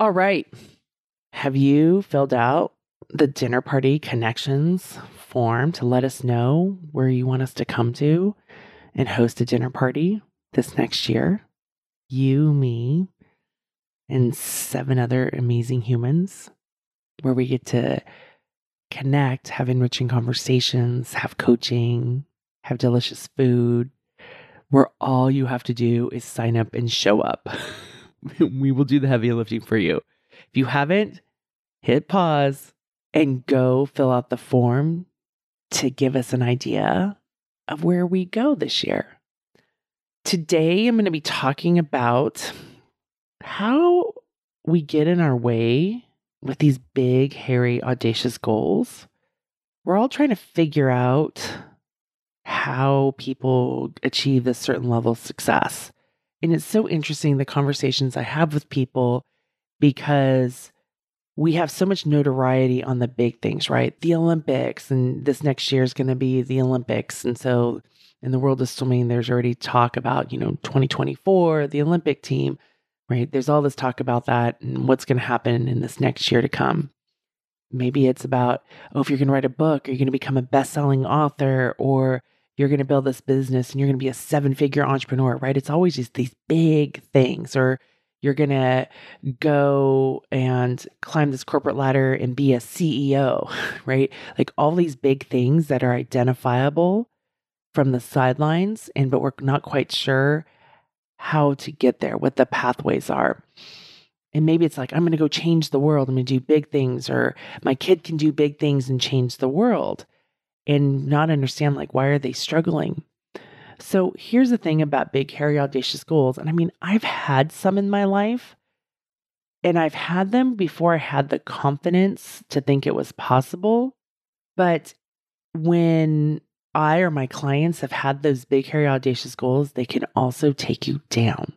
All right. Have you filled out the dinner party connections form to let us know where you want us to come to and host a dinner party this next year? You, me, and seven other amazing humans where we get to connect, have enriching conversations, have coaching, have delicious food, where all you have to do is sign up and show up. we will do the heavy lifting for you. If you haven't, hit pause and go fill out the form to give us an idea of where we go this year. Today, I'm going to be talking about how we get in our way with these big, hairy, audacious goals. We're all trying to figure out how people achieve this certain level of success. And it's so interesting the conversations I have with people because we have so much notoriety on the big things, right? The Olympics, and this next year is going to be the Olympics. And so in the world of swimming, there's already talk about, you know, 2024, the Olympic team, right? There's all this talk about that and what's going to happen in this next year to come. Maybe it's about, oh, if you're going to write a book, are you going to become a best selling author or you're going to build this business and you're going to be a seven figure entrepreneur, right? It's always just these big things, or you're going to go and climb this corporate ladder and be a CEO, right? Like all these big things that are identifiable from the sidelines, and but we're not quite sure how to get there, what the pathways are. And maybe it's like, I'm going to go change the world. I'm going to do big things, or my kid can do big things and change the world and not understand like why are they struggling? So here's the thing about big hairy audacious goals and i mean i've had some in my life and i've had them before i had the confidence to think it was possible but when i or my clients have had those big hairy audacious goals they can also take you down.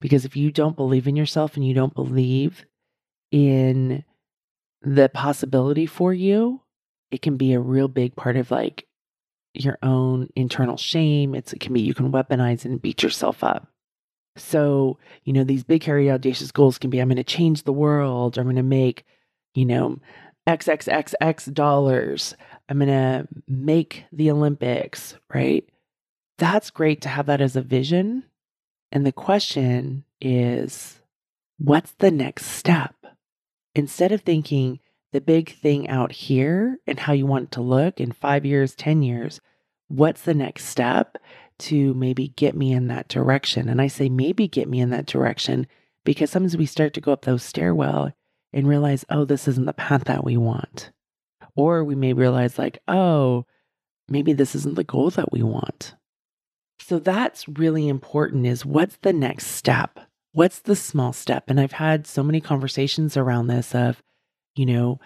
Because if you don't believe in yourself and you don't believe in the possibility for you it can be a real big part of like your own internal shame. It's, it can be, you can weaponize and beat yourself up. So, you know, these big, hairy, audacious goals can be I'm going to change the world, or I'm going to make, you know, XXXX dollars. I'm going to make the Olympics, right? That's great to have that as a vision. And the question is, what's the next step? Instead of thinking, the big thing out here and how you want it to look in five years, 10 years, what's the next step to maybe get me in that direction? And I say maybe get me in that direction because sometimes we start to go up those stairwell and realize, oh, this isn't the path that we want. Or we may realize, like, oh, maybe this isn't the goal that we want. So that's really important is what's the next step? What's the small step? And I've had so many conversations around this of, you know,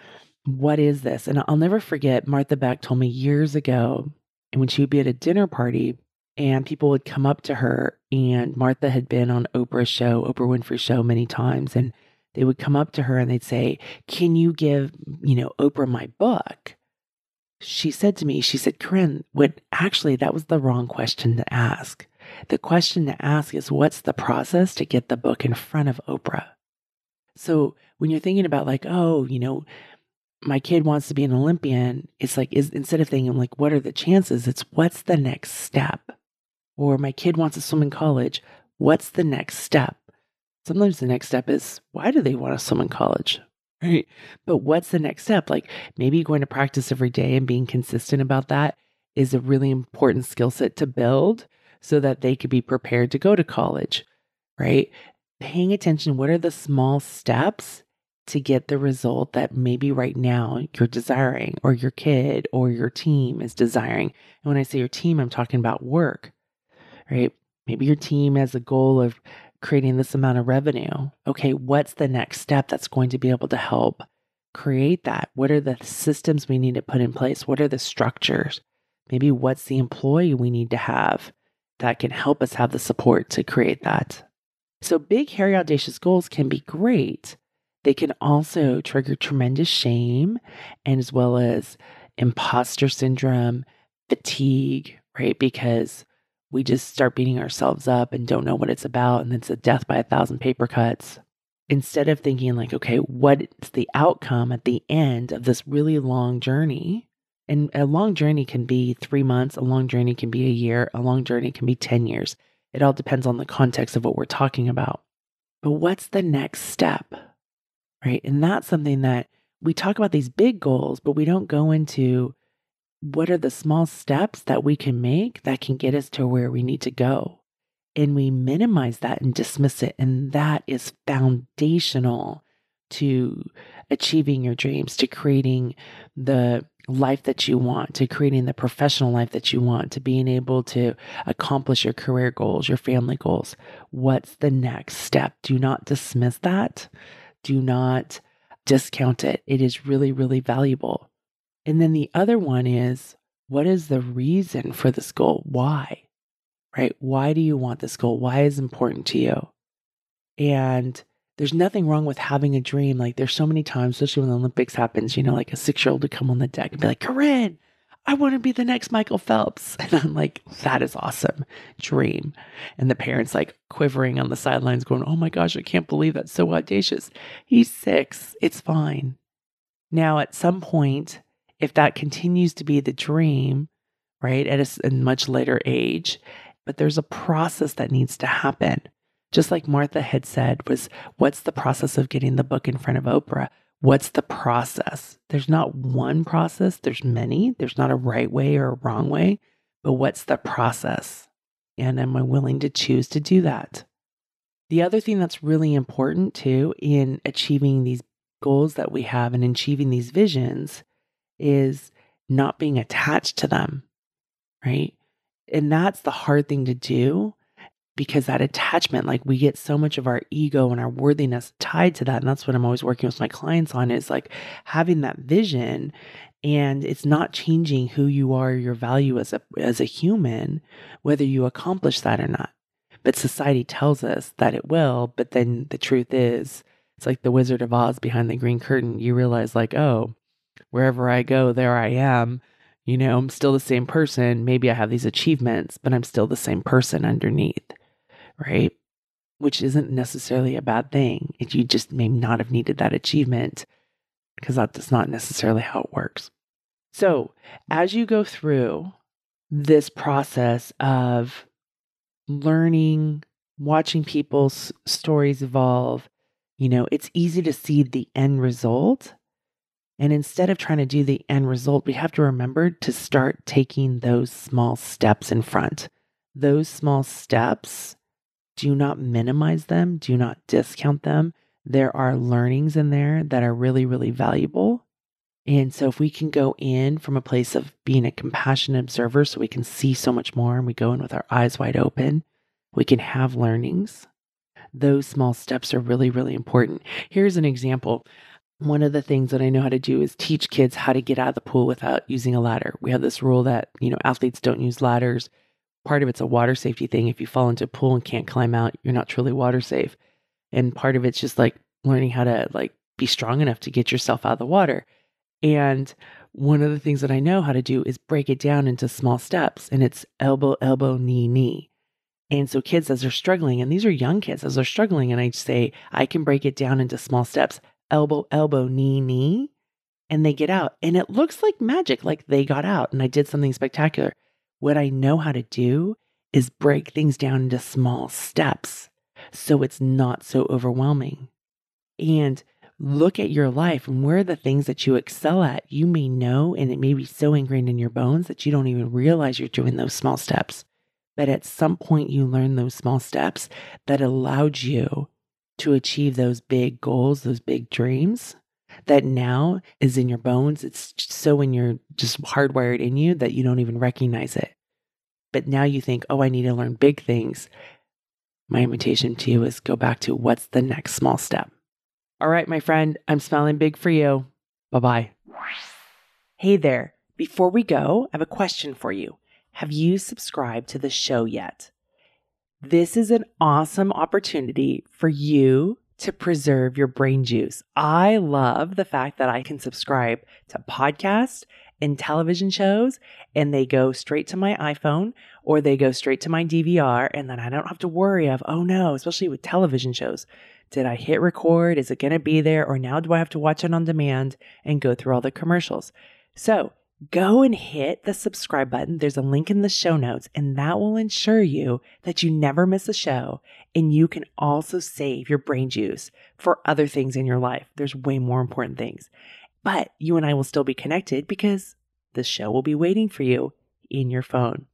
what is this? And I'll never forget, Martha Beck told me years ago, and when she would be at a dinner party, and people would come up to her, and Martha had been on Oprah's show, Oprah Winfrey show, many times, and they would come up to her and they'd say, Can you give, you know, Oprah my book? She said to me, She said, Koren, what actually, that was the wrong question to ask. The question to ask is, What's the process to get the book in front of Oprah? So when you're thinking about like, oh, you know, my kid wants to be an Olympian, it's like is instead of thinking like what are the chances, it's what's the next step? Or my kid wants to swim in college, what's the next step? Sometimes the next step is why do they want to swim in college? Right. But what's the next step? Like maybe going to practice every day and being consistent about that is a really important skill set to build so that they could be prepared to go to college. Right paying attention what are the small steps to get the result that maybe right now you're desiring or your kid or your team is desiring. And when I say your team, I'm talking about work, right? Maybe your team has a goal of creating this amount of revenue. Okay, what's the next step that's going to be able to help create that? What are the systems we need to put in place? What are the structures? Maybe what's the employee we need to have that can help us have the support to create that? So, big, hairy, audacious goals can be great. They can also trigger tremendous shame and as well as imposter syndrome, fatigue, right? Because we just start beating ourselves up and don't know what it's about. And it's a death by a thousand paper cuts. Instead of thinking, like, okay, what's the outcome at the end of this really long journey? And a long journey can be three months, a long journey can be a year, a long journey can be 10 years. It all depends on the context of what we're talking about. But what's the next step? Right. And that's something that we talk about these big goals, but we don't go into what are the small steps that we can make that can get us to where we need to go? And we minimize that and dismiss it. And that is foundational to achieving your dreams, to creating the life that you want, to creating the professional life that you want, to being able to accomplish your career goals, your family goals. What's the next step? Do not dismiss that. Do not discount it. It is really, really valuable. And then the other one is what is the reason for this goal? Why? Right? Why do you want this goal? Why is important to you? And there's nothing wrong with having a dream. Like there's so many times, especially when the Olympics happens, you know, like a six year old to come on the deck and be like, Koren, I want to be the next Michael Phelps. And I'm like, that is awesome. Dream. And the parents like quivering on the sidelines, going, Oh my gosh, I can't believe that's so audacious. He's six. It's fine. Now, at some point, if that continues to be the dream, right, at a, a much later age, but there's a process that needs to happen. Just like Martha had said, was what's the process of getting the book in front of Oprah? What's the process? There's not one process, there's many. There's not a right way or a wrong way, but what's the process? And am I willing to choose to do that? The other thing that's really important too in achieving these goals that we have and achieving these visions is not being attached to them, right? And that's the hard thing to do because that attachment, like we get so much of our ego and our worthiness tied to that. And that's what I'm always working with my clients on is like having that vision and it's not changing who you are, your value as a as a human, whether you accomplish that or not. But society tells us that it will, but then the truth is it's like the Wizard of Oz behind the green curtain. You realize like, oh, wherever I go, there I am. You know, I'm still the same person. Maybe I have these achievements, but I'm still the same person underneath, right? Which isn't necessarily a bad thing. You just may not have needed that achievement because that's not necessarily how it works. So, as you go through this process of learning, watching people's stories evolve, you know, it's easy to see the end result and instead of trying to do the end result, we have to remember to start taking those small steps in front. Those small steps, do not minimize them, do not discount them. There are learnings in there that are really, really valuable. And so, if we can go in from a place of being a compassionate observer, so we can see so much more and we go in with our eyes wide open, we can have learnings. Those small steps are really, really important. Here's an example one of the things that I know how to do is teach kids how to get out of the pool without using a ladder. We have this rule that, you know, athletes don't use ladders. Part of it's a water safety thing. If you fall into a pool and can't climb out, you're not truly water safe. And part of it's just like learning how to like be strong enough to get yourself out of the water. And one of the things that I know how to do is break it down into small steps and it's elbow, elbow, knee, knee. And so kids as they're struggling, and these are young kids as they're struggling, and I say, I can break it down into small steps elbow, elbow, knee, knee, and they get out. And it looks like magic, like they got out and I did something spectacular. What I know how to do is break things down into small steps so it's not so overwhelming. And look at your life and where the things that you excel at. You may know, and it may be so ingrained in your bones that you don't even realize you're doing those small steps. But at some point, you learn those small steps that allowed you to achieve those big goals, those big dreams that now is in your bones. It's so in your just hardwired in you that you don't even recognize it. But now you think, oh, I need to learn big things. my invitation to you is go back to what's the next small step. All right, my friend, I'm smiling big for you. Bye bye. Hey there. Before we go, I have a question for you. Have you subscribed to the show yet? This is an awesome opportunity for you to preserve your brain juice. I love the fact that I can subscribe to podcasts and television shows and they go straight to my iPhone or they go straight to my DVR and then I don't have to worry of, oh no, especially with television shows. Did I hit record? Is it going to be there? Or now do I have to watch it on demand and go through all the commercials? So go and hit the subscribe button. There's a link in the show notes, and that will ensure you that you never miss a show. And you can also save your brain juice for other things in your life. There's way more important things. But you and I will still be connected because the show will be waiting for you in your phone.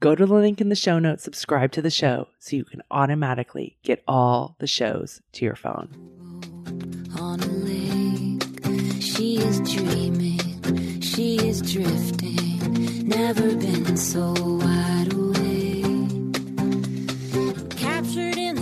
Go to the link in the show notes, subscribe to the show so you can automatically get all the shows to your phone. On a lake, she is dreaming, she is drifting. Never been so wide awake. Captured in